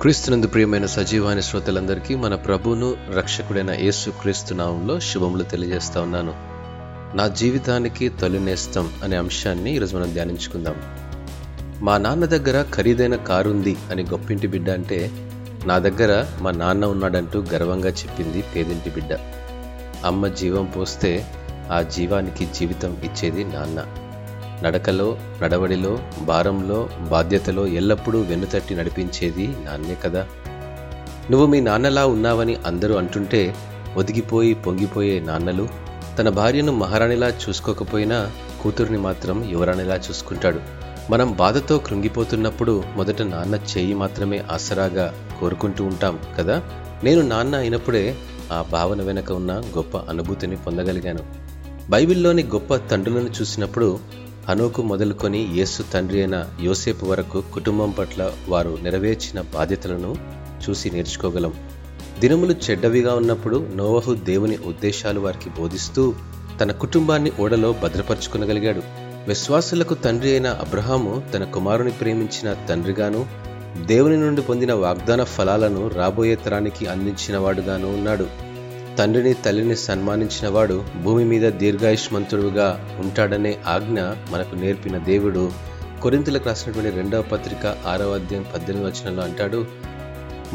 క్రీస్తునందు ప్రియమైన సజీవాని శ్రోతలందరికీ మన ప్రభువును రక్షకుడైన యేసు క్రీస్తు నామంలో శుభములు తెలియజేస్తా ఉన్నాను. నా జీవితానికి తొలినేస్తం అనే అంశాన్ని ఈరోజు మనం ధ్యానించుకుందాం. మా నాన్న దగ్గర ఖరీదైన కారు ఉంది అని గొప్పింటి బిడ్డ అంటే నా దగ్గర మా నాన్న ఉన్నాడంటూ గర్వంగా చెప్పింది పేదింటి బిడ్డ. అమ్మ జీవం పోస్తే ఆ జీవానికి జీవితం ఇచ్చేది నాన్న. నడకలో నడవడిలో భారంలో బాధ్యతలో ఎల్లప్పుడూ వెన్నుతట్టి నడిపించేది నాన్నే కదా. నువ్వు మీ నాన్నలా ఉన్నావని అందరూ అంటుంటే ఒదిగిపోయి పొంగిపోయే నాన్నలు తన భార్యను మహారాణిలా చూసుకోకపోయినా కూతుర్ని మాత్రం యువరాణిలా చూసుకుంటాడు. మనం బాధతో కృంగిపోతున్నప్పుడు మొదట నాన్న చేయి మాత్రమే ఆసరాగా కోరుకుంటూ ఉంటాం కదా. నేను నాన్న అయినప్పుడే ఆ భావన వెనక ఉన్న గొప్ప అనుభూతిని పొందగలిగాను. బైబిల్లోని గొప్ప తండ్రులను చూసినప్పుడు హనోకు మొదలుకొని యేసు తండ్రి అయిన యోసేపు వరకు కుటుంబం పట్ల వారు నెరవేర్చిన బాధ్యతలను చూసి నేర్చుకోగలం. దినములు చెడ్డవిగా ఉన్నప్పుడు నోవహు దేవుని ఉద్దేశాలు వారికి బోధిస్తూ తన కుటుంబాన్ని ఓడలో భద్రపరుచుకునగలిగాడు. విశ్వాసులకు తండ్రి అయిన అబ్రహాము తన కుమారుని ప్రేమించిన తండ్రిగాను దేవుని నుండి పొందిన వాగ్దాన ఫలాలను రాబోయే తరానికి అందించిన వాడుగాను ఉన్నాడు. తండ్రిని తల్లిని సన్మానించినవాడు భూమి మీద దీర్ఘాయుష్మంతుడుగా ఉంటాడనే ఆజ్ఞ మనకు నేర్పిన దేవుడు. కొరింతలకు రాసినటువంటి రెండవ పత్రిక ఆరవ అధ్యాయం పద్దెనిమిది వచనంలో అంటాడు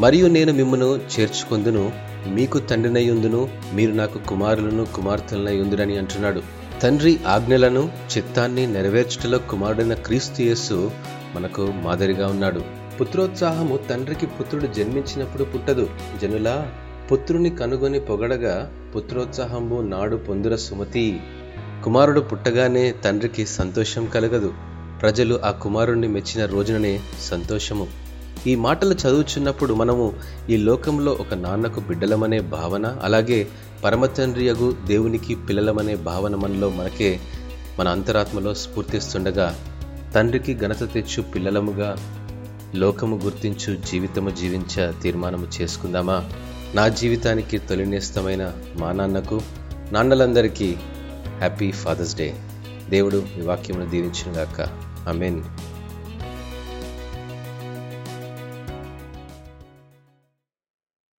మరియు నేను మిమ్మను చేర్చుకొందును మీకు తండ్రినయ్యుందును మీరు నాకు కుమారులను కుమార్తెలనయ్యుందురని అంటున్నాడు. తండ్రి ఆజ్ఞలను చిత్తాన్ని నెరవేర్చుటలో కుమారుడైన క్రీస్తు యేసు మనకు మాదిరిగా ఉన్నాడు. పుత్రోత్సాహము తండ్రికి పుత్రుడు జన్మించినప్పుడు పుట్టదు. జనులా పుత్రుని కనుగొని పొగడగా పుత్రోత్సాహంబు నాడు పొందుర సుమతి. కుమారుడు పుట్టగానే తండ్రికి సంతోషం కలగదు. ప్రజలు ఆ కుమారుణ్ణి మెచ్చిన రోజుననే సంతోషము. ఈ మాటలు చదువుచున్నప్పుడు మనము ఈ లోకంలో ఒక నాన్నకు బిడ్డలమనే భావన అలాగే పరమతండ్రియగు దేవునికి పిల్లలమనే భావన మనలో మనకే మన అంతరాత్మలో స్ఫూర్తిస్తుండగా తండ్రికి ఘనత తెచ్చు పిల్లలముగా లోకము గుర్తించు జీవితము జీవించ తీర్మానము చేసుకుందామా? నా జీవితానికి తొలినేస్తమైన మా నాన్నకు నాన్నలందరికీ హ్యాపీ ఫాదర్స్ డే. దేవుడు ఈ వాక్యమును ఐ అమెన్